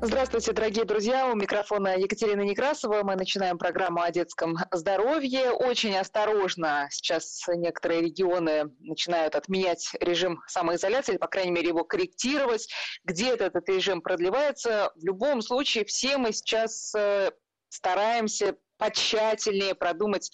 Здравствуйте, дорогие друзья. У микрофона Екатерина Некрасова. Мы начинаем программу о детском здоровье. Очень осторожно сейчас некоторые регионы начинают отменять режим самоизоляции, или, по крайней мере, его корректировать. Где-то этот режим продлевается. В любом случае, все мы сейчас э, стараемся потщательнее продумать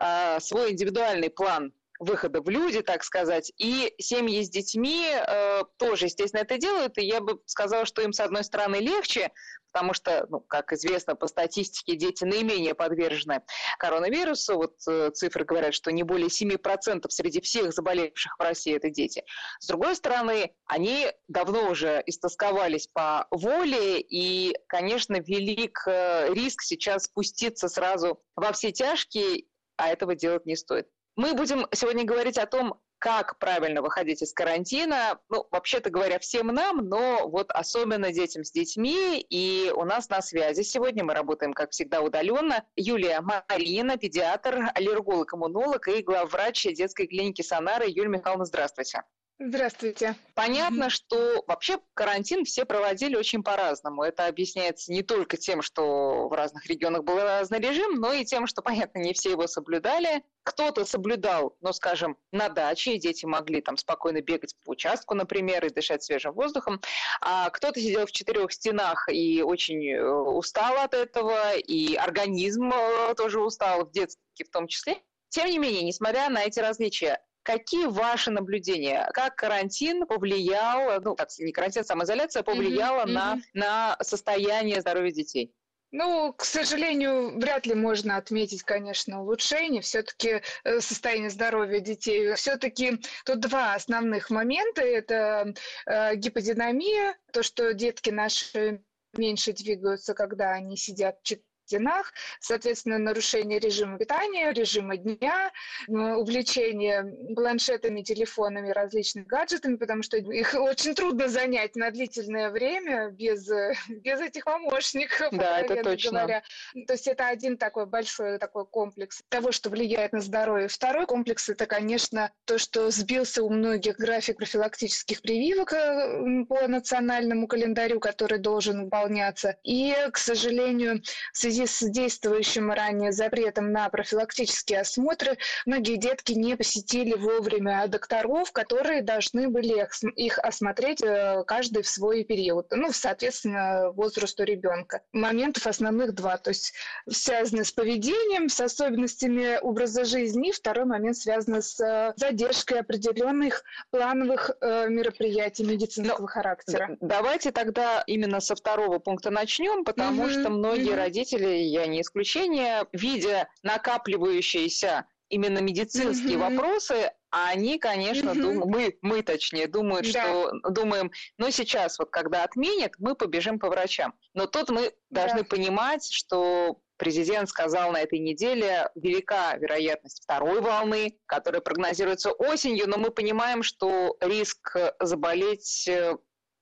э, свой индивидуальный план выхода в люди, так сказать. И семьи с детьми э, тоже, естественно, это делают. И я бы сказала, что им, с одной стороны, легче, потому что, ну, как известно, по статистике дети наименее подвержены коронавирусу. Вот э, цифры говорят, что не более 7% среди всех заболевших в России это дети. С другой стороны, они давно уже истосковались по воле, и, конечно, велик э, риск сейчас спуститься сразу во все тяжкие, а этого делать не стоит. Мы будем сегодня говорить о том, как правильно выходить из карантина. Ну, вообще-то говоря, всем нам, но вот особенно детям с детьми. И у нас на связи сегодня, мы работаем, как всегда, удаленно, Юлия Марина, педиатр, аллерголог-иммунолог и главврач детской клиники Сонара. Юлия Михайловна, здравствуйте. Здравствуйте. Понятно, mm-hmm. что вообще карантин все проводили очень по-разному. Это объясняется не только тем, что в разных регионах был разный режим, но и тем, что, понятно, не все его соблюдали. Кто-то соблюдал, ну, скажем, на даче, и дети могли там спокойно бегать по участку, например, и дышать свежим воздухом. А кто-то сидел в четырех стенах и очень э, устал от этого, и организм э, тоже устал в детстве в том числе. Тем не менее, несмотря на эти различия, Какие ваши наблюдения? Как карантин повлиял, ну, так, не карантин, а самоизоляция повлияла mm-hmm. на, на состояние здоровья детей? Ну, к сожалению, вряд ли можно отметить, конечно, улучшение. Все-таки э, состояние здоровья детей. Все-таки тут два основных момента. Это э, гиподинамия, то, что детки наши меньше двигаются, когда они сидят стенах, соответственно, нарушение режима питания, режима дня, увлечение планшетами, телефонами, различными гаджетами, потому что их очень трудно занять на длительное время без, без этих помощников. Да, это точно. Говоря. То есть это один такой большой такой комплекс того, что влияет на здоровье. Второй комплекс – это, конечно, то, что сбился у многих график профилактических прививок э, по национальному календарю, который должен выполняться. И, к сожалению, в связи связи с действующим ранее запретом на профилактические осмотры многие детки не посетили вовремя докторов, которые должны были их осмотреть э, каждый в свой период, ну, соответственно, возрасту ребенка. Моментов основных два, то есть связаны с поведением, с особенностями образа жизни, и второй момент связан с э, задержкой определенных плановых э, мероприятий медицинского Но характера. Давайте тогда именно со второго пункта начнем, потому угу, что многие угу. родители я не исключение, видя накапливающиеся именно медицинские mm-hmm. вопросы, они, конечно, mm-hmm. дум... мы, мы точнее думают, да. что думаем, ну сейчас вот когда отменят, мы побежим по врачам. Но тут мы должны да. понимать, что президент сказал на этой неделе, велика вероятность второй волны, которая прогнозируется осенью, но мы понимаем, что риск заболеть э,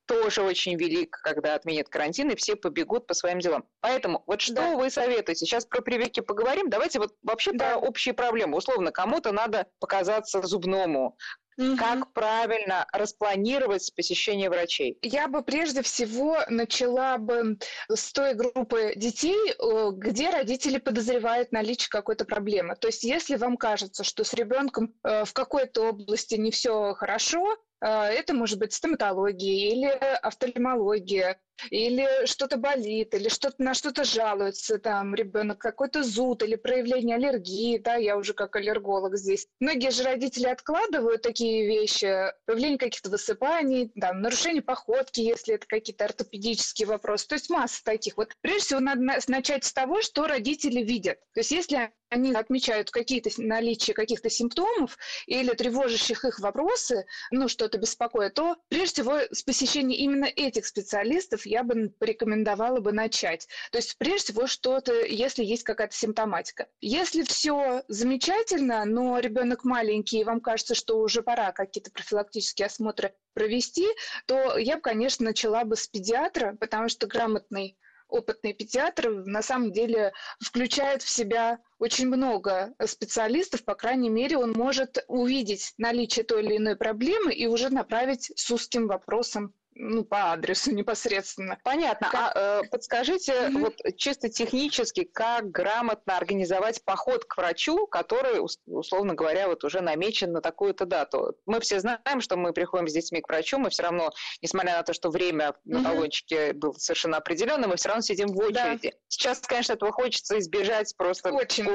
тоже очень велик, когда отменят карантин, и все побегут по своим делам. Поэтому вот что да. вы советуете? Сейчас про прививки поговорим. Давайте вот вообще да. про общие проблемы. Условно, кому-то надо показаться зубному, Угу. Как правильно распланировать посещение врачей? Я бы прежде всего начала бы с той группы детей, э, где родители подозревают наличие какой-то проблемы. То есть, если вам кажется, что с ребенком э, в какой-то области не все хорошо, это может быть стоматология или офтальмология, или что-то болит, или что-то на что-то жалуется, там ребенок какой-то зуд или проявление аллергии, да, я уже как аллерголог здесь. Многие же родители откладывают такие вещи, появление каких-то высыпаний, там, нарушение походки, если это какие-то ортопедические вопросы, то есть масса таких. Вот прежде всего надо начать с того, что родители видят. То есть если они отмечают какие-то наличие каких-то симптомов или тревожащих их вопросы, ну, что-то беспокоит, то прежде всего с посещения именно этих специалистов я бы порекомендовала бы начать. То есть, прежде всего, что-то, если есть какая-то симптоматика. Если все замечательно, но ребенок маленький, и вам кажется, что уже пора какие-то профилактические осмотры провести, то я бы, конечно, начала бы с педиатра, потому что грамотный опытный педиатр на самом деле включает в себя очень много специалистов, по крайней мере, он может увидеть наличие той или иной проблемы и уже направить с узким вопросом ну, по адресу непосредственно. Понятно. Как... А э, подскажите, mm-hmm. вот чисто технически, как грамотно организовать поход к врачу, который, условно говоря, вот уже намечен на такую-то дату? Мы все знаем, что мы приходим с детьми к врачу, мы все равно, несмотря на то, что время на талончике mm-hmm. было совершенно определенное, мы все равно сидим в очереди. Да. Сейчас, конечно, этого хочется избежать просто... Очень.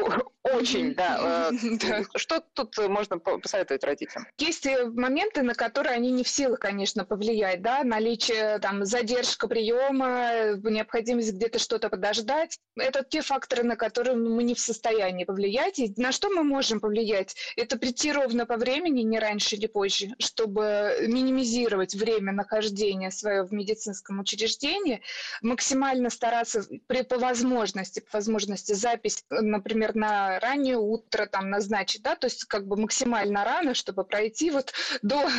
Очень, да. Э, что тут можно посоветовать родителям? Есть э, моменты, на которые они не в силах, конечно, повлиять, да, наличие, там, задержка приема, необходимость где-то что-то подождать. Это те факторы, на которые мы не в состоянии повлиять. И на что мы можем повлиять? Это прийти ровно по времени, не раньше или позже, чтобы минимизировать время нахождения свое в медицинском учреждении, максимально стараться при, по возможности, по возможности запись, например, на раннее утро там назначить, да, то есть как бы максимально рано, чтобы пройти вот до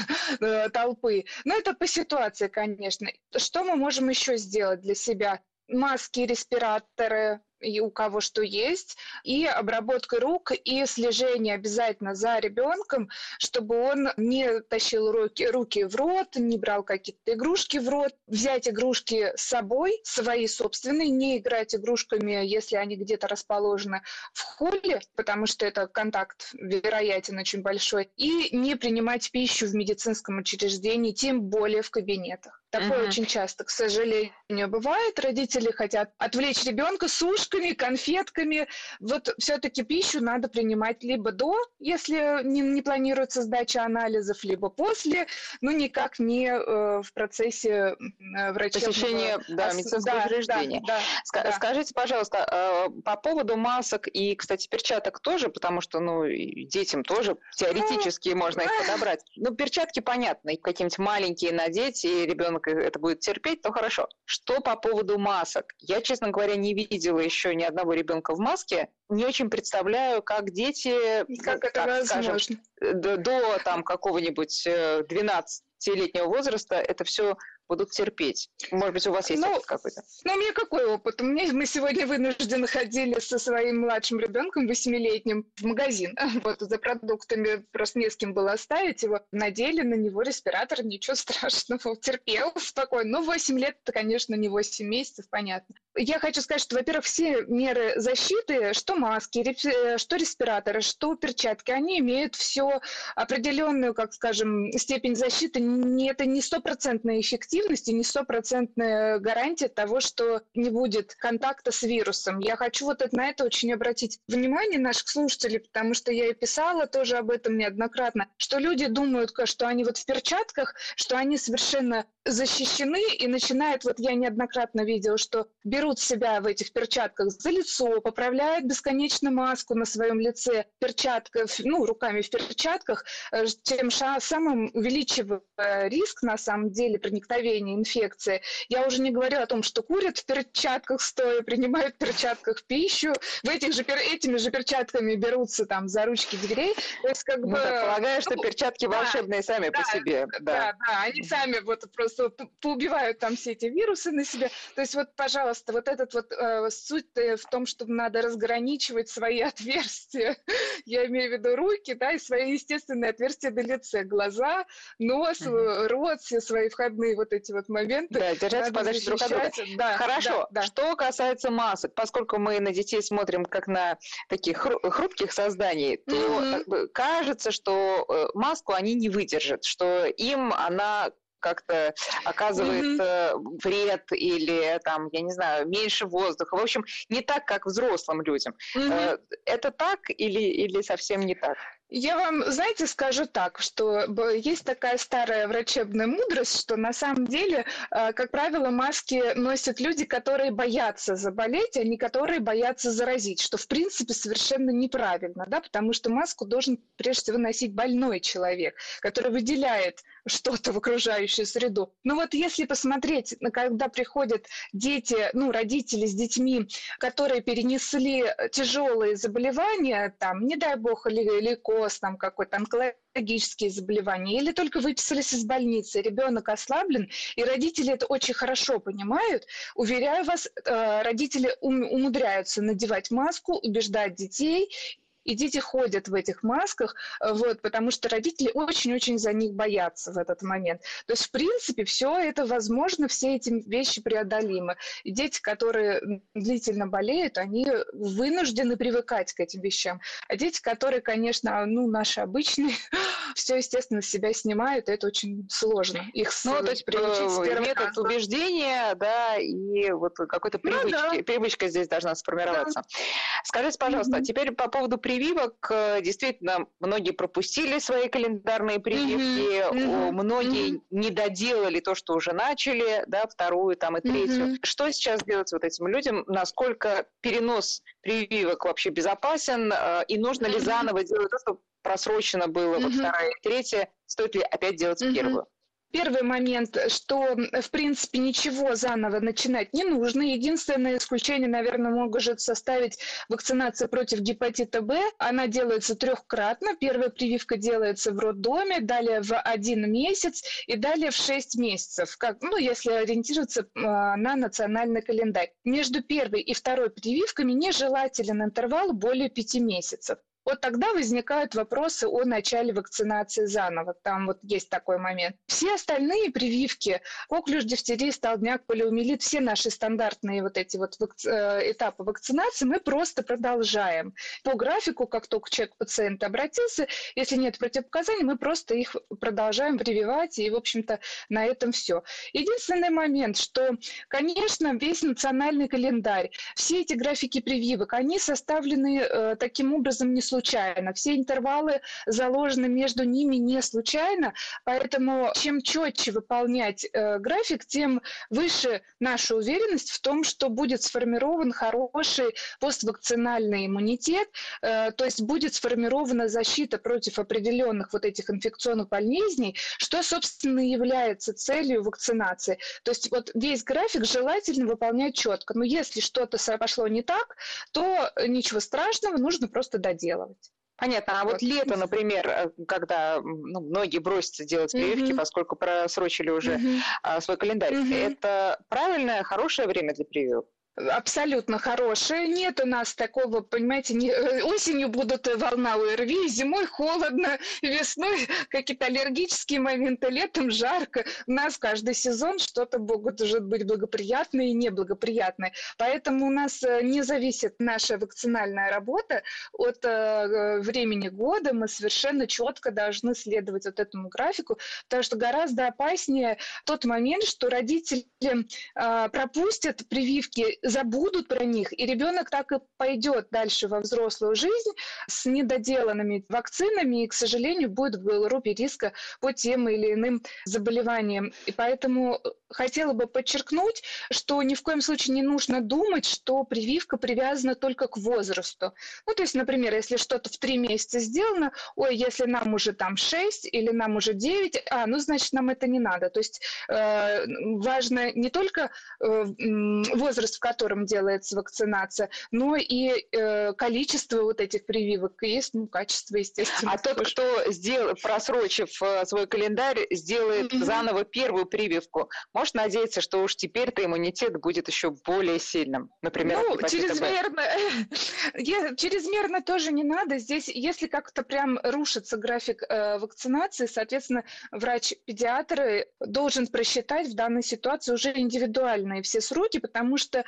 э, толпы. Но это по ситуации конечно. Что мы можем еще сделать для себя? Маски, респираторы, и у кого что есть, и обработка рук, и слежение обязательно за ребенком, чтобы он не тащил руки, руки в рот, не брал какие-то игрушки в рот, взять игрушки с собой, свои собственные, не играть игрушками, если они где-то расположены в холле, потому что это контакт вероятен очень большой, и не принимать пищу в медицинском учреждении, тем более в кабинетах. Такое uh-huh. очень часто, к сожалению, бывает. Родители хотят отвлечь ребенка сушками, конфетками. Вот все-таки пищу надо принимать либо до, если не, не планируется сдача анализов, либо после, но никак не э, в процессе э, врачебного... Посещения да, медицинского да, учреждения. Да, да, да. Скажите, пожалуйста, э, по поводу масок и, кстати, перчаток тоже, потому что, ну, детям тоже теоретически ну, можно их подобрать. Ну, перчатки понятно, какие-нибудь маленькие надеть, и ребенок ребенок это будет терпеть, то хорошо. Что по поводу масок? Я, честно говоря, не видела еще ни одного ребенка в маске. Не очень представляю, как дети, как, как это возможно. Скажем, до, до там какого-нибудь 12-летнего э, возраста это все будут терпеть. Может быть, у вас есть ну, опыт какой-то? Ну, у меня какой опыт? У меня мы сегодня вынуждены ходили со своим младшим ребенком, восьмилетним, в магазин. Вот за продуктами просто не с кем было оставить его. Надели на него респиратор, ничего страшного, терпел спокойно. Ну, 8 лет это, конечно, не 8 месяцев, понятно. Я хочу сказать, что, во-первых, все меры защиты, что маски, э, что респираторы, что перчатки, они имеют все определенную, как скажем, степень защиты. Это не стопроцентная эффективность и не стопроцентная гарантия того, что не будет контакта с вирусом. Я хочу вот на это очень обратить внимание наших слушателей, потому что я и писала тоже об этом неоднократно, что люди думают, что они вот в перчатках, что они совершенно защищены и начинают, вот я неоднократно видела, что берут себя в этих перчатках за лицо, поправляют бесконечно маску на своем лице, перчатках, ну, руками в перчатках, э, тем самым увеличивая риск, на самом деле, проникновения инфекции. Я уже не говорю о том, что курят в перчатках стоя, принимают в перчатках пищу, в этих же, этими же перчатками берутся там за ручки дверей. То есть, как ну, бы... Так, полагаю, что ну, перчатки да, волшебные сами да, по себе. Да. да, да, они сами вот просто просто поубивают там все эти вирусы на себе. То есть вот, пожалуйста, вот этот вот э, суть в том, что надо разграничивать свои отверстия. Я имею в виду руки, да, и свои естественные отверстия на лице. Глаза, нос, mm-hmm. рот, все свои входные вот эти вот моменты. Да, держаться подальше друг от друга. Да, Хорошо. Да, да. Что касается масок, поскольку мы на детей смотрим как на таких хрупких созданий, то mm-hmm. кажется, что э, маску они не выдержат, что им она как-то оказывает mm-hmm. вред или там, я не знаю, меньше воздуха. В общем, не так, как взрослым людям. Mm-hmm. Это так или, или совсем не так? Я вам, знаете, скажу так, что есть такая старая врачебная мудрость, что на самом деле, э, как правило, маски носят люди, которые боятся заболеть, а не которые боятся заразить, что в принципе совершенно неправильно, да, потому что маску должен прежде всего носить больной человек, который выделяет что-то в окружающую среду. Но вот если посмотреть, когда приходят дети, ну, родители с детьми, которые перенесли тяжелые заболевания, там, не дай бог, или, или склероз, там какой-то онкологические заболевания, или только выписались из больницы, ребенок ослаблен, и родители это очень хорошо понимают. Уверяю вас, э, родители умудряются надевать маску, убеждать детей, и дети ходят в этих масках, вот, потому что родители очень-очень за них боятся в этот момент. То есть, в принципе, все это возможно, все эти вещи преодолимы. И дети, которые длительно болеют, они вынуждены привыкать к этим вещам. А дети, которые, конечно, ну, наши обычные, все, естественно, с себя снимают, и это очень сложно. Их ну, то есть приучить метод раза. убеждения, да, и вот какой-то привычки, ну, да. привычка здесь должна сформироваться. Да. Скажите, пожалуйста, mm-hmm. теперь по поводу прививок. Э, действительно, многие пропустили свои календарные прививки, mm-hmm. многие mm-hmm. не доделали то, что уже начали, да, вторую там и третью. Mm-hmm. Что сейчас делать вот этим людям? Насколько перенос прививок вообще безопасен? Э, и нужно ли заново делать то, что просрочено было, mm-hmm. вот вторая и третья? Стоит ли опять делать mm-hmm. первую? Первый момент, что, в принципе, ничего заново начинать не нужно. Единственное исключение, наверное, может составить вакцинация против гепатита Б. Она делается трехкратно. Первая прививка делается в роддоме, далее в один месяц и далее в шесть месяцев, как, ну, если ориентироваться а, на национальный календарь. Между первой и второй прививками нежелателен интервал более пяти месяцев. Вот тогда возникают вопросы о начале вакцинации заново. Там вот есть такой момент. Все остальные прививки, коклюш, дифтерия, столбняк, полиомиелит, все наши стандартные вот эти вот вак... Э, этапы вакцинации мы просто продолжаем. По графику, как только человек, пациент обратился, если нет противопоказаний, мы просто их продолжаем прививать, и, в общем-то, на этом все. Единственный момент, что, конечно, весь национальный календарь, все эти графики прививок, они составлены э, таким образом не случайно. Все интервалы заложены между ними не случайно, поэтому чем четче выполнять э, график, тем выше наша уверенность в том, что будет сформирован хороший поствакцинальный иммунитет, э, то есть будет сформирована защита против определенных вот этих инфекционных болезней, что, собственно, является целью вакцинации. То есть вот весь график желательно выполнять четко. Но если что-то пошло не так, то ничего страшного, нужно просто доделать делать. Понятно. А вот, вот лето, например, э, когда ну, многие бросятся делать прививки, mm-hmm. поскольку просрочили уже mm-hmm. свой календарь, mm-hmm. это правильное, хорошее время для прививок? Абсолютно хорошая. Нет у нас такого, понимаете, не, э, осенью будут волна ОРВИ, зимой холодно, весной какие-то аллергические моменты, летом жарко. У нас каждый сезон что-то может быть благоприятное и неблагоприятное. Поэтому у нас э, не зависит наша вакцинальная работа от э, времени года. Мы совершенно четко должны следовать вот этому графику, потому что гораздо опаснее тот момент, что родители пропустят прививки забудут про них, и ребенок так и пойдет дальше во взрослую жизнь с недоделанными вакцинами и, к сожалению, будет в группе риска по тем или иным заболеваниям. И поэтому хотела бы подчеркнуть, что ни в коем случае не нужно думать, что прививка привязана только к возрасту. Ну, то есть, например, если что-то в три месяца сделано, ой, если нам уже там 6 или нам уже 9, а, ну, значит, нам это не надо. То есть э, важно не только э, возраст, в котором делается вакцинация, но и э, количество вот этих прививок есть, ну, качество, естественно. А тот, кто сделал, просрочив э, свой календарь, сделает mm-hmm. заново первую прививку, может надеяться, что уж теперь-то иммунитет будет еще более сильным, например, Ну, чрезмерно, чрезмерно тоже не надо. Здесь, если как-то прям рушится график э, вакцинации, соответственно, врач-педиатр должен просчитать в данной ситуации уже индивидуальные все сроки, потому что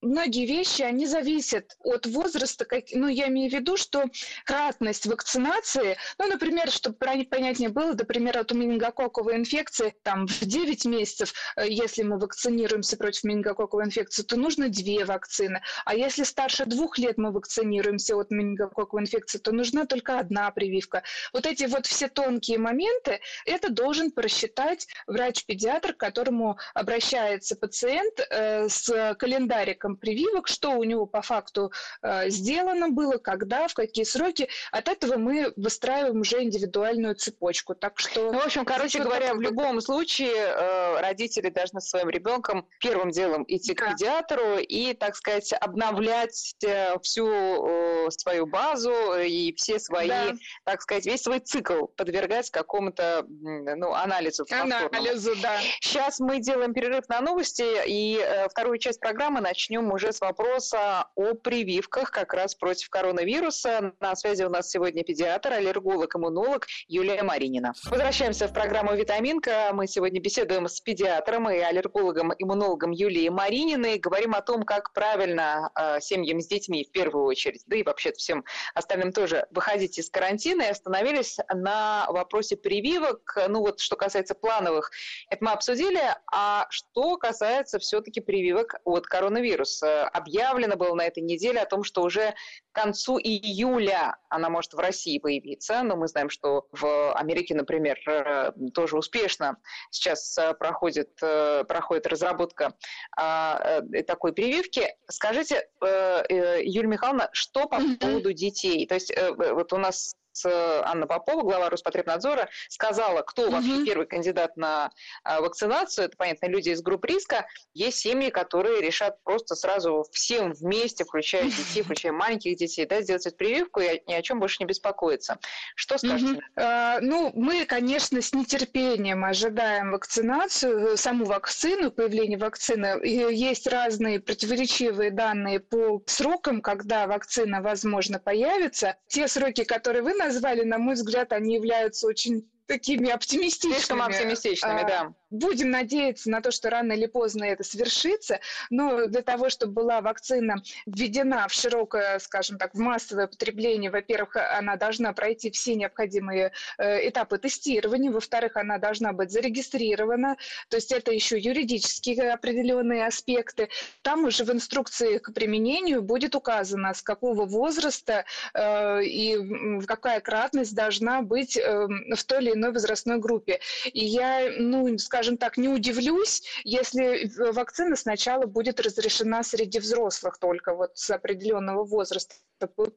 многие вещи, они зависят от возраста, как, ну, я имею в виду, что кратность вакцинации, ну, например, чтобы понятнее было, например, от менингококковой инфекции, там, в 9 месяцев, э, если мы вакцинируемся против менингококковой инфекции, то нужно две вакцины, а если старше двух лет мы вакцинируемся от менингококковой инфекции, то нужна только одна прививка. Вот эти вот все тонкие моменты, это должен просчитать врач-педиатр, к которому обращается пациент э, с календариком графиком прививок, что у него по факту э, сделано было, когда, в какие сроки. От этого мы выстраиваем уже индивидуальную цепочку. Так что... Ну, в общем, короче говоря, в любом случае э, родители должны со своим ребенком первым делом идти да. к педиатру и, так сказать, обновлять э, всю э, свою базу и все свои, да. так сказать, весь свой цикл подвергать какому-то ну, анализу. Анализу, да. Сейчас мы делаем перерыв на новости и э, вторую часть программы начнем начнем уже с вопроса о прививках как раз против коронавируса. На связи у нас сегодня педиатр, аллерголог, иммунолог Юлия Маринина. Возвращаемся в программу «Витаминка». Мы сегодня беседуем с педиатром и аллергологом, иммунологом Юлией Марининой. Говорим о том, как правильно э, семьям с детьми в первую очередь, да и вообще всем остальным тоже выходить из карантина. И остановились на вопросе прививок. Ну вот, что касается плановых, это мы обсудили. А что касается все-таки прививок от коронавируса. Объявлено было на этой неделе о том, что уже к концу июля она может в России появиться, но мы знаем, что в Америке, например, э, тоже успешно сейчас э, проходит, э, проходит разработка а, такой прививки. Скажите, Юлия Михайловна, что по поводу детей? То есть вот у нас Анна Попова, глава Роспотребнадзора, сказала, кто угу. вообще первый кандидат на а, вакцинацию. Это, понятно, люди из групп риска. Есть семьи, которые решат просто сразу всем вместе, включая детей, включая маленьких детей, да, сделать эту прививку и ни о чем больше не беспокоиться. Что скажете? Угу. А, ну, мы, конечно, с нетерпением ожидаем вакцинацию, саму вакцину, появление вакцины. Есть разные противоречивые данные по срокам, когда вакцина, возможно, появится. Те сроки, которые вы назвали, на мой взгляд, они являются очень такими оптимистичными. Слишком оптимистичными, а, да. Будем надеяться на то, что рано или поздно это свершится, но для того, чтобы была вакцина введена в широкое, скажем так, в массовое потребление, во-первых, она должна пройти все необходимые э, этапы тестирования, во-вторых, она должна быть зарегистрирована, то есть это еще юридические определенные аспекты. Там уже в инструкции к применению будет указано, с какого возраста э, и какая кратность должна быть э, в той или иной возрастной группе. И я, ну, скажем так, не удивлюсь, если вакцина сначала будет разрешена среди взрослых только вот с определенного возраста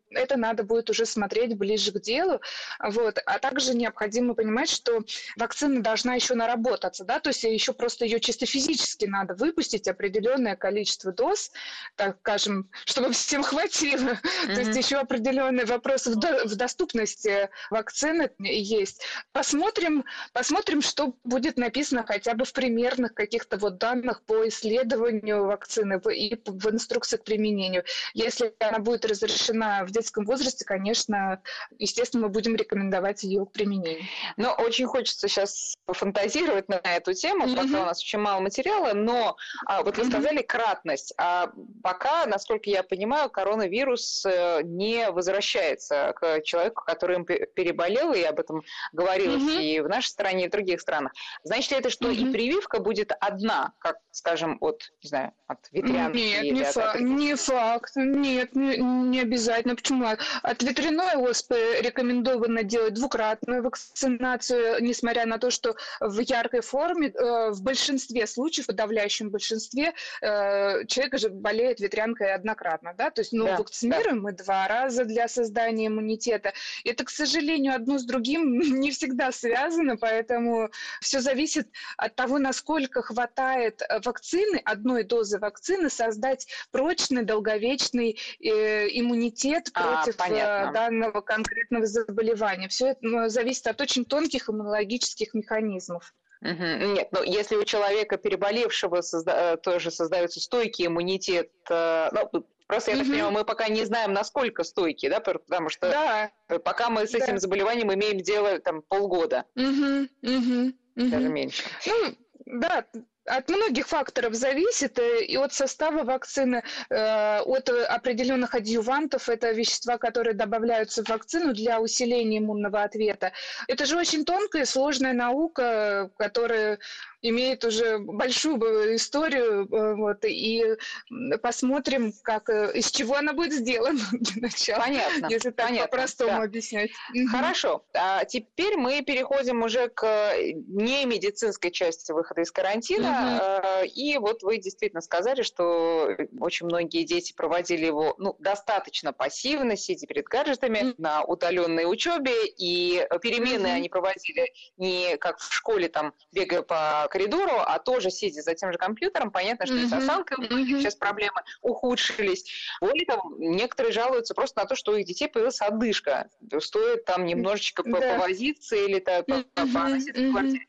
это надо будет уже смотреть ближе к делу. Вот. А также необходимо понимать, что вакцина должна еще наработаться, да, то есть еще просто ее чисто физически надо выпустить определенное количество доз, так скажем, чтобы всем хватило. Mm-hmm. То есть еще определенные вопросы в, до, в доступности вакцины есть. Посмотрим, посмотрим, что будет написано хотя бы в примерных каких-то вот данных по исследованию вакцины и в инструкции к применению. Если она будет разрешена разрешена в детском возрасте, конечно, естественно, мы будем рекомендовать ее к применению. Но очень хочется сейчас пофантазировать на эту тему, mm-hmm. пока у нас очень мало материала, но а, вот вы сказали кратность, а пока, насколько я понимаю, коронавирус э, не возвращается к человеку, который им переболел, и об этом говорилось mm-hmm. и в нашей стране, и в других странах. Значит ли это, что mm-hmm. и прививка будет одна, как, скажем, от, не знаю, от ветрянки? Нет, не, фа- не факт, нет, не, не обязательно обязательно. Почему? От ветряной оспы рекомендовано делать двукратную вакцинацию, несмотря на то, что в яркой форме, э, в большинстве случаев, в подавляющем большинстве, э, человек же болеет ветрянкой однократно. Да? То есть ну, да, вакцинируем да. мы два раза для создания иммунитета. Это, к сожалению, одно с другим не всегда связано, поэтому все зависит от того, насколько хватает э, вакцины, одной дозы вакцины, создать прочный, долговечный иммунитет иммунитет а, против а, данного конкретного заболевания. Все это ну, зависит от очень тонких иммунологических механизмов. Угу. Нет, но если у человека переболевшего созда... Э, тоже создается стойкий иммунитет, э, ну, просто я угу. так понимаю, мы пока не знаем, насколько стойкий, да, потому что да. пока мы с этим да. заболеванием имеем дело там полгода, угу. Угу. даже меньше. Ну, да, от многих факторов зависит, э, и от состава вакцины, э, от определенных адъювантов, это вещества, которые добавляются в вакцину для усиления иммунного ответа. Это же очень тонкая и сложная наука, которая имеет уже большую историю, э, вот, и посмотрим, как, из чего она будет сделана для начала. Понятно. Если так понятно, по-простому да. объяснять. Хорошо. А теперь мы переходим уже к не медицинской части выхода из карантина. Угу. И вот вы действительно сказали, что очень многие дети проводили его ну, достаточно пассивно, сидя перед гаджетами угу. на удаленной учебе, и перемены угу. они проводили не как в школе, там, бегая по коридору, а тоже сидя за тем же компьютером, понятно, что mm-hmm. и с осанкой mm-hmm. сейчас проблемы ухудшились. Более того, некоторые жалуются просто на то, что у их детей появилась одышка. Стоит там немножечко да. повозиться или mm-hmm. в квартире.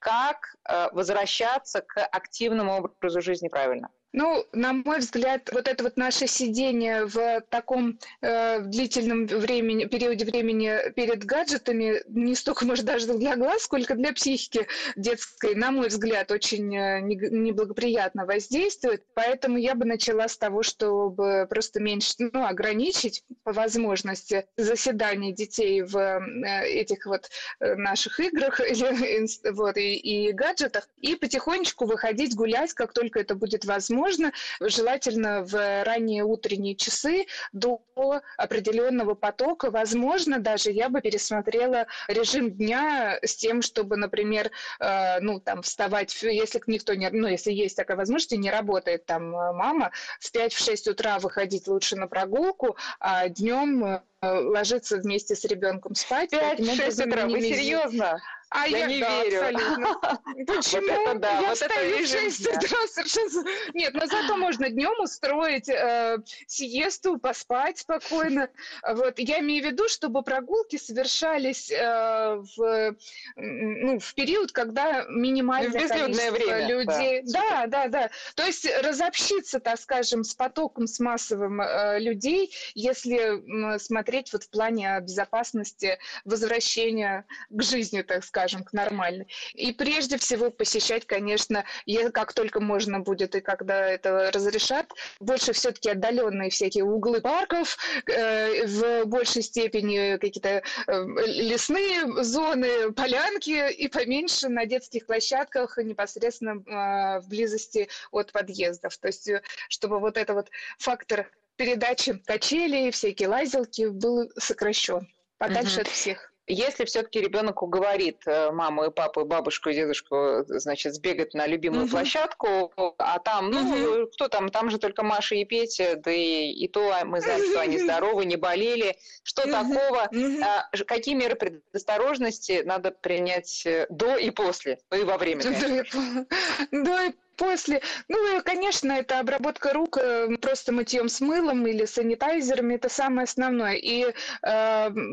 Как э, возвращаться к активному образу жизни правильно? Ну, на мой взгляд, вот это вот наше сидение в таком э, длительном времени, периоде времени перед гаджетами не столько, может, даже для глаз, сколько для психики детской, на мой взгляд, очень э, неблагоприятно воздействует. Поэтому я бы начала с того, чтобы просто меньше, ну, ограничить по возможности заседание детей в э, этих вот э, наших играх или, вот, и, и гаджетах, и потихонечку выходить гулять, как только это будет возможно можно, желательно в ранние утренние часы до определенного потока. Возможно, даже я бы пересмотрела режим дня с тем, чтобы, например, э, ну, там, вставать, если никто не, ну, если есть такая возможность, и не работает там э, мама, в 5-6 утра выходить лучше на прогулку, а днем э, ложиться вместе с ребенком спать. 5-6 утра, вы серьезно? А я, я не да, верю. Абсолютно. Почему? Вот это да, я вот встаю это в 6 утра совершенно... Нет, но зато можно днем устроить э, сиесту, поспать спокойно. Вот. Я имею в виду, чтобы прогулки совершались э, в, ну, в период, когда минимальное количество время, людей... Да. да, да, да. То есть разобщиться, так скажем, с потоком, с массовым э, людей, если э, смотреть вот в плане безопасности возвращения к жизни, так скажем к нормальной. И прежде всего посещать, конечно, как только можно будет и когда это разрешат, больше все-таки отдаленные всякие углы парков, э, в большей степени какие-то э, лесные зоны, полянки и поменьше на детских площадках непосредственно э, в близости от подъездов. То есть, э, чтобы вот это вот фактор передачи качелей, всякие лазилки был сокращен подальше угу. от всех. Если все-таки ребенок уговорит э, маму и папу, и бабушку и дедушку, значит, сбегать на любимую угу. площадку, а там, ну, угу. кто там, там же только Маша и Петя, да и, и то мы знаем, что они здоровы, не болели. Что угу. такого? Угу. А, какие меры предосторожности надо принять э, до и после, ну и во время? До и После, ну, конечно, это обработка рук э, просто мытьем с мылом или санитайзерами, это самое основное. И э,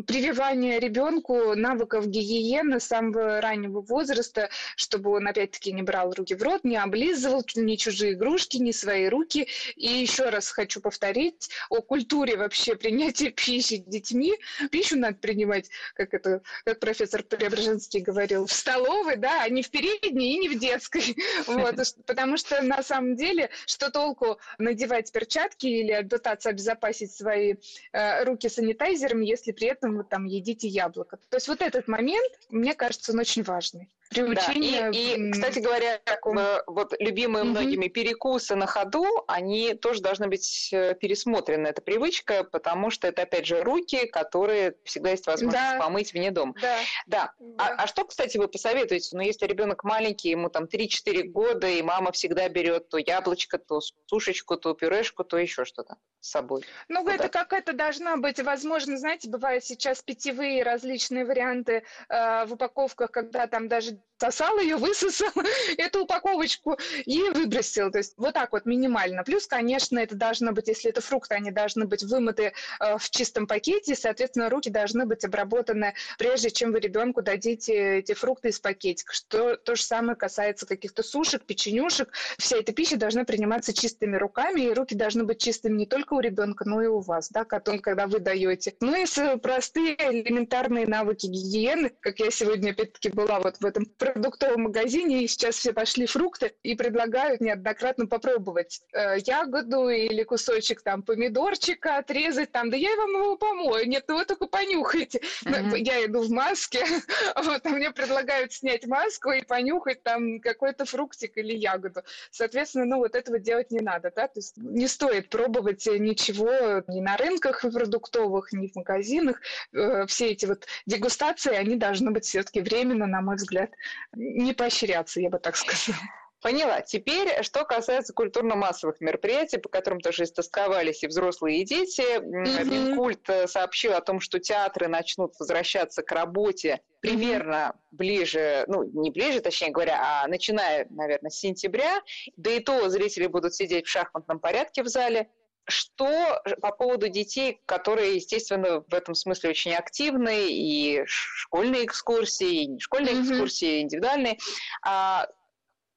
прививание ребенку навыков гигиены с самого раннего возраста, чтобы он, опять-таки, не брал руки в рот, не облизывал ни чужие игрушки, ни свои руки. И еще раз хочу повторить о культуре вообще принятия пищи детьми. Пищу надо принимать, как это, как профессор Преображенский говорил, в столовой, да, а не в передней и не в детской. Вот, потому что на самом деле, что толку надевать перчатки или пытаться обезопасить свои э, руки санитайзером, если при этом вы там едите яблоко. То есть вот этот момент, мне кажется, он очень важный. Приучение. Да. И, и, кстати говоря, таком... вот любимые угу. многими перекусы на ходу, они тоже должны быть э, пересмотрены. Это привычка, потому что это, опять же, руки, которые всегда есть возможность да. помыть вне дома. Да. да. да. А, а что, кстати, вы посоветуете? Ну, если ребенок маленький, ему там 3-4 года, и мама всегда берет то яблочко, то сушечку, то пюрешку, то еще что-то с собой. Ну, Куда? это какая-то должна быть, возможно, знаете, бывают сейчас питьевые различные варианты э, в упаковках, когда там даже сосал ее, высосал эту упаковочку и выбросил. То есть вот так вот минимально. Плюс, конечно, это должно быть, если это фрукты, они должны быть вымыты э, в чистом пакете, соответственно, руки должны быть обработаны, прежде чем вы ребенку дадите эти фрукты из пакетика. Что то же самое касается каких-то сушек, печенюшек. Вся эта пища должна приниматься чистыми руками, и руки должны быть чистыми не только у ребенка, но и у вас, да, когда вы даете. Ну и простые элементарные навыки гигиены, как я сегодня опять-таки была вот в этом продуктовом магазине, и сейчас все пошли фрукты и предлагают неоднократно попробовать э, ягоду или кусочек там помидорчика отрезать там, да я вам его помою, нет, ну вы только понюхайте. Mm-hmm. Я иду в маске, вот, а мне предлагают снять маску и понюхать там какой-то фруктик или ягоду. Соответственно, ну вот этого делать не надо, да, то есть не стоит пробовать ничего ни на рынках продуктовых, ни в магазинах. Э, все эти вот дегустации, они должны быть все-таки временно, на мой взгляд, не поощряться, я бы так сказала. Поняла. Теперь, что касается культурно-массовых мероприятий, по которым тоже истосковались и взрослые, и дети. Mm-hmm. Минкульт э, сообщил о том, что театры начнут возвращаться к работе примерно mm-hmm. ближе, ну, не ближе, точнее говоря, а начиная, наверное, с сентября. Да и то зрители будут сидеть в шахматном порядке в зале. Что по поводу детей, которые, естественно, в этом смысле очень активны, и школьные экскурсии, и школьные mm-hmm. экскурсии, индивидуальные, а,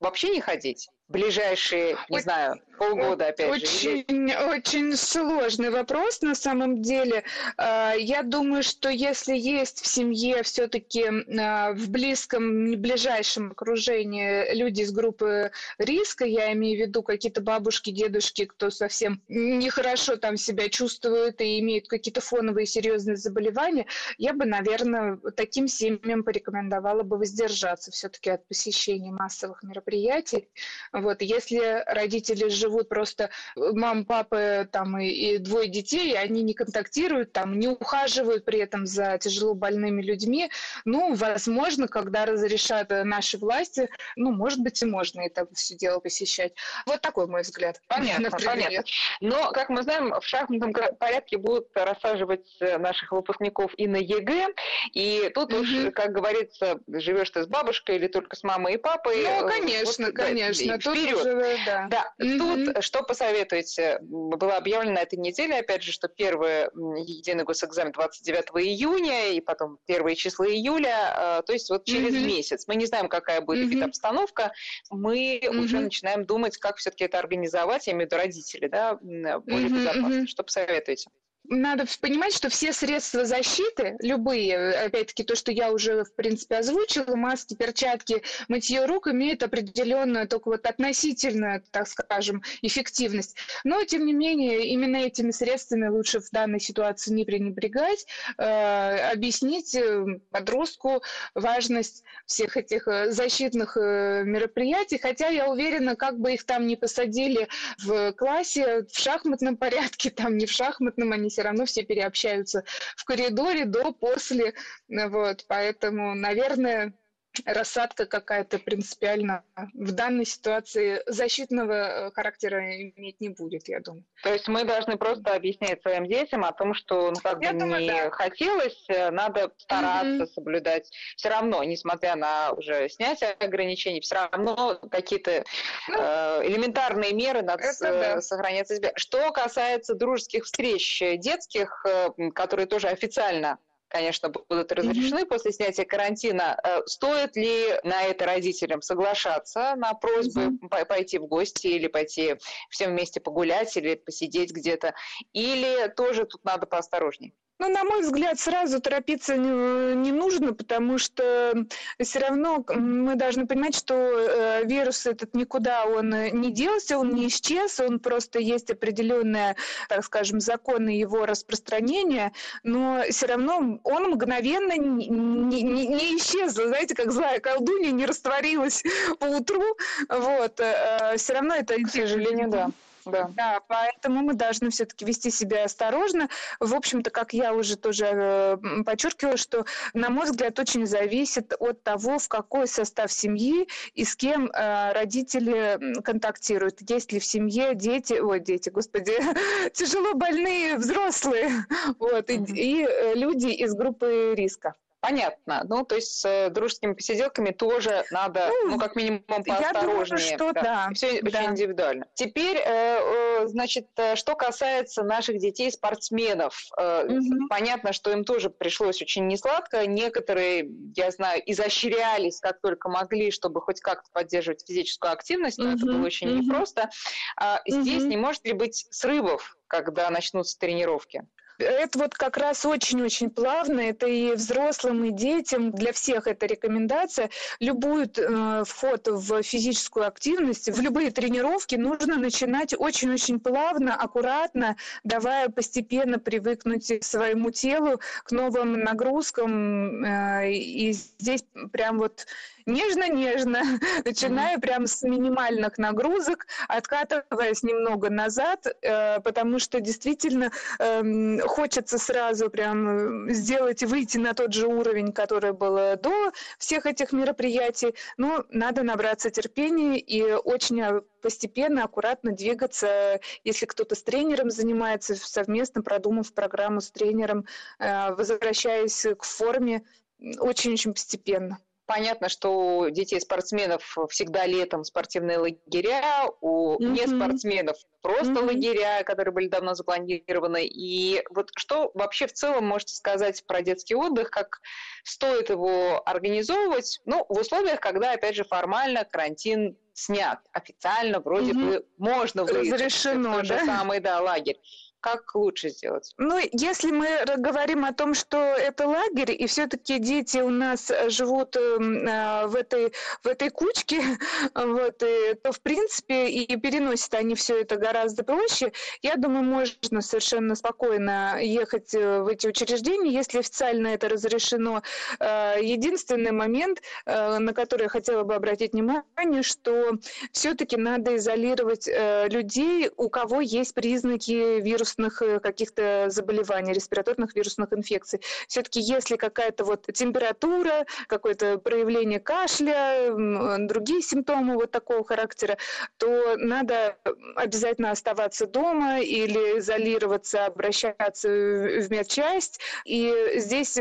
вообще не ходить? Ближайшие, не Ой, знаю, полгода, опять очень, же? Очень сложный вопрос на самом деле. А, я думаю, что если есть в семье все-таки а, в близком, ближайшем окружении люди из группы риска, я имею в виду какие-то бабушки, дедушки, кто совсем нехорошо там себя чувствует и имеют какие-то фоновые серьезные заболевания, я бы, наверное, таким семьям порекомендовала бы воздержаться все-таки от посещения массовых мероприятий. Вот, если родители живут просто, э, мама, папа там и, и двое детей, и они не контактируют, там, не ухаживают при этом за тяжело больными людьми, ну, возможно, когда разрешат э, наши власти, ну, может быть, и можно это все дело посещать. Вот такой мой взгляд. Понятно, понятно. Но, как мы знаем, в шахматном порядке будут рассаживать э, наших выпускников и на ЕГЭ, и тут mm-hmm. уж, как говорится, живешь ты с бабушкой или только с мамой и папой. Ну, конечно, вот, конечно. Да, вперед. Уже, да, да. Mm-hmm. тут что посоветуете? Было объявлено на этой неделе, опять же, что первый единый госэкзамен 29 июня, и потом первые числа июля, а, то есть вот через mm-hmm. месяц. Мы не знаем, какая будет mm-hmm. обстановка, мы mm-hmm. уже начинаем думать, как все-таки это организовать, я имею в виду родители, да, более mm-hmm. безопасно. Что посоветуете? Надо понимать, что все средства защиты, любые, опять-таки то, что я уже, в принципе, озвучила, маски, перчатки, мытье рук имеют определенную, только вот относительную, так скажем, эффективность. Но, тем не менее, именно этими средствами лучше в данной ситуации не пренебрегать, э, объяснить э, подростку важность всех этих э, защитных э, мероприятий, хотя я уверена, как бы их там не посадили в классе, в шахматном порядке, там не в шахматном, они все равно все переобщаются в коридоре до, после. Вот, поэтому, наверное, рассадка какая-то принципиально в данной ситуации защитного э, характера иметь не будет, я думаю. То есть мы должны просто объяснять своим детям о том, что ну, как я бы думаю, не да. хотелось, э, надо стараться mm-hmm. соблюдать. Все равно, несмотря на уже снятие ограничений, все равно какие-то ну, э, элементарные меры надо с, да. сохранять. Что касается дружеских встреч детских, которые тоже официально конечно, будут разрешены mm-hmm. после снятия карантина. Э, стоит ли на это родителям соглашаться, на просьбы mm-hmm. пойти в гости или пойти всем вместе погулять или посидеть где-то? Или тоже тут надо поосторожнее? Ну, на мой взгляд, сразу торопиться не, нужно, потому что все равно мы должны понимать, что э, вирус этот никуда он не делся, он не исчез, он просто есть определенные, так скажем, законы его распространения, но все равно он мгновенно не, не, не исчез, знаете, как злая колдунья не растворилась по утру, вот, э, все равно это... К сожалению, да. Да. да, поэтому мы должны все-таки вести себя осторожно. В общем-то, как я уже тоже э, подчеркивала, что, на мой взгляд, очень зависит от того, в какой состав семьи и с кем э, родители контактируют. Есть ли в семье дети, ой, дети, господи, тяжело больные взрослые, вот, и, и э, люди из группы риска. Понятно. Ну, то есть с э, дружескими посиделками тоже надо, ну, ну как минимум, поосторожнее. Я думаю, что да. да. Все да. очень индивидуально. Теперь, э, э, значит, что касается наших детей-спортсменов. Угу. Понятно, что им тоже пришлось очень несладко. Некоторые, я знаю, изощрялись как только могли, чтобы хоть как-то поддерживать физическую активность, но угу. это было очень угу. непросто. А здесь угу. не может ли быть срывов, когда начнутся тренировки? Это вот как раз очень-очень плавно. Это и взрослым, и детям. Для всех это рекомендация. Любой э, вход в физическую активность, в любые тренировки нужно начинать очень-очень плавно, аккуратно, давая постепенно привыкнуть своему телу к новым нагрузкам. Э, и здесь прям вот нежно-нежно, начиная mm-hmm. прям с минимальных нагрузок, откатываясь немного назад, э, потому что действительно э, хочется сразу прям э, сделать и выйти на тот же уровень, который был до всех этих мероприятий, но надо набраться терпения и очень постепенно, аккуратно двигаться, если кто-то с тренером занимается, совместно продумав программу с тренером, э, возвращаясь к форме, очень-очень постепенно. Понятно, что у детей-спортсменов всегда летом спортивные лагеря, у mm-hmm. неспортсменов просто mm-hmm. лагеря, которые были давно запланированы. И вот что вообще в целом можете сказать про детский отдых, как стоит его организовывать, ну, в условиях, когда, опять же, формально карантин снят, официально вроде mm-hmm. бы можно выйти. Разрешено, да? же самый, да, лагерь как лучше сделать? Ну, если мы говорим о том, что это лагерь, и все-таки дети у нас живут эм, а, в этой, в этой кучке, вот, и, то, в принципе, и переносят они все это гораздо проще. Я думаю, можно совершенно спокойно ехать э, в эти учреждения, если официально это разрешено. Э, единственный момент, э, на который я хотела бы обратить внимание, что все-таки надо изолировать людей, у кого есть признаки вируса вирусных э, каких-то заболеваний, респираторных вирусных инфекций. Все-таки если какая-то вот температура, какое-то проявление кашля, другие симптомы вот такого характера, то надо обязательно оставаться дома или изолироваться, обращаться в медчасть. И здесь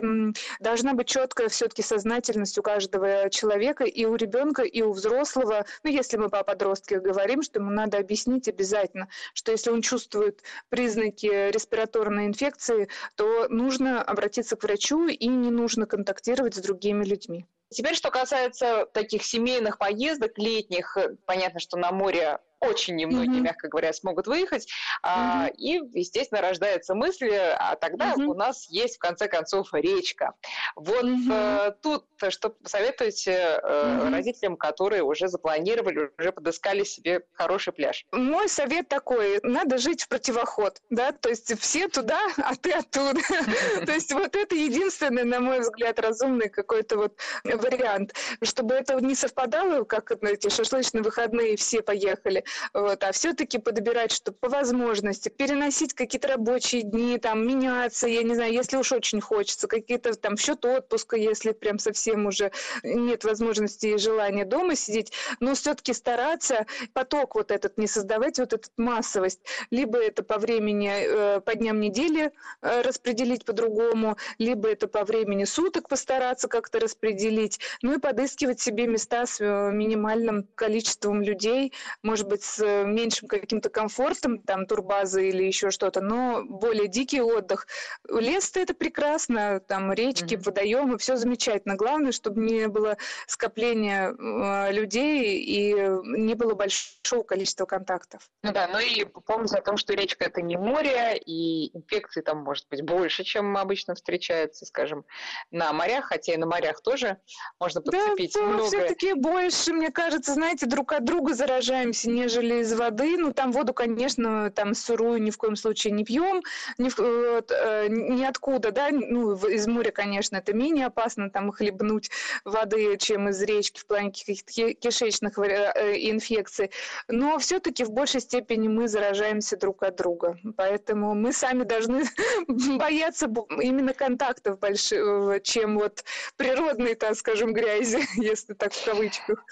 должна быть четкая все-таки сознательность у каждого человека, и у ребенка, и у взрослого. Ну, если мы по подростке говорим, что ему надо объяснить обязательно, что если он чувствует признаки признаки респираторной инфекции, то нужно обратиться к врачу и не нужно контактировать с другими людьми. Теперь, что касается таких семейных поездок летних, понятно, что на море очень немногие, mm-hmm. мягко говоря, смогут выехать. Mm-hmm. А, и, естественно, рождается мысль, а тогда mm-hmm. у нас есть, в конце концов, речка. Вот mm-hmm. э, тут что посоветуете э, mm-hmm. родителям, которые уже запланировали, уже подыскали себе хороший пляж? Мой совет такой, надо жить в противоход, да, то есть все туда, а ты оттуда. То есть вот это единственный, на мой взгляд, разумный какой-то вот вариант, чтобы это не совпадало, как эти шашлычные выходные все поехали, вот, а все-таки подбирать, чтобы по возможности переносить какие-то рабочие дни, там, меняться, я не знаю, если уж очень хочется, какие-то там счет отпуска, если прям совсем уже нет возможности и желания дома сидеть, но все-таки стараться поток вот этот не создавать, вот эту массовость. Либо это по времени, э, по дням недели э, распределить по-другому, либо это по времени суток постараться как-то распределить, ну и подыскивать себе места с э, минимальным количеством людей, может быть, быть, с э, меньшим каким-то комфортом, там, турбазы или еще что-то, но более дикий отдых. Лес это прекрасно, там, речки, mm-hmm. водоемы, все замечательно. Главное, чтобы не было скопления э, людей и не было большого количества контактов. Ну да, ну и помните о том, что речка это не море, и инфекций там может быть больше, чем обычно встречается, скажем, на морях, хотя и на морях тоже можно подцепить да, много. все-таки больше, мне кажется, знаете, друг от друга заражаемся, не нежели из воды. Ну, там воду, конечно, там сырую ни в коем случае не пьем, ни, вот, э, ниоткуда, да, ну, из моря, конечно, это менее опасно, там, хлебнуть воды, чем из речки в плане каких-то кишечных э, инфекций. Но все-таки в большей степени мы заражаемся друг от друга. Поэтому мы сами должны бояться именно контактов больших, чем вот природной, так скажем, грязи, если так в кавычках.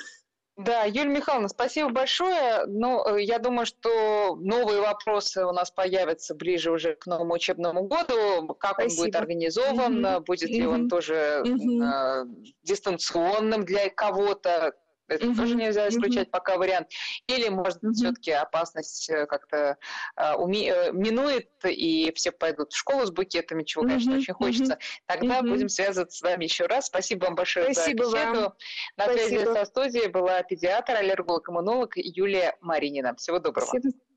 Да, Юлия Михайловна, спасибо большое. Ну, э, я думаю, что новые вопросы у нас появятся ближе уже к новому учебному году. Как спасибо. он будет организован, mm-hmm. будет ли mm-hmm. он тоже mm-hmm. э, дистанционным для кого-то, это mm-hmm. тоже нельзя исключать mm-hmm. пока вариант. Или, может быть, mm-hmm. все-таки опасность э, как-то э, уми- э, минует, и все пойдут в школу с букетами, чего, mm-hmm. конечно, очень хочется. Тогда mm-hmm. будем связываться с вами еще раз. Спасибо вам большое Спасибо за беседу. Вам. На Спасибо. связи со студией была педиатр, аллерголог-иммунолог Юлия Маринина. Всего доброго. Спасибо.